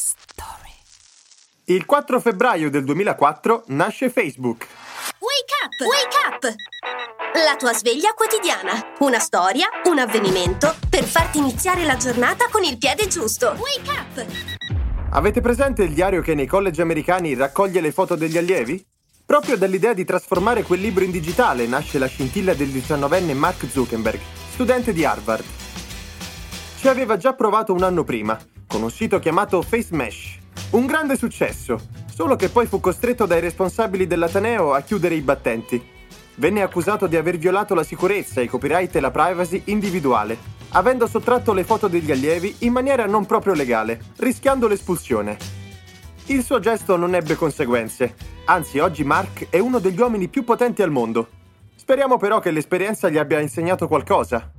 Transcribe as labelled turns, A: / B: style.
A: story.
B: Il 4 febbraio del 2004 nasce Facebook.
C: Wake up! Wake up! La tua sveglia quotidiana. Una storia, un avvenimento per farti iniziare la giornata con il piede giusto. Wake up!
B: Avete presente il diario che nei college americani raccoglie le foto degli allievi? Proprio dall'idea di trasformare quel libro in digitale nasce la scintilla del diciannovenne Mark Zuckerberg, studente di Harvard. Ci aveva già provato un anno prima, con un sito chiamato FaceMesh. Un grande successo, solo che poi fu costretto dai responsabili dell'Ateneo a chiudere i battenti. Venne accusato di aver violato la sicurezza, i copyright e la privacy individuale, avendo sottratto le foto degli allievi in maniera non proprio legale, rischiando l'espulsione. Il suo gesto non ebbe conseguenze, anzi oggi Mark è uno degli uomini più potenti al mondo. Speriamo però che l'esperienza gli abbia insegnato qualcosa.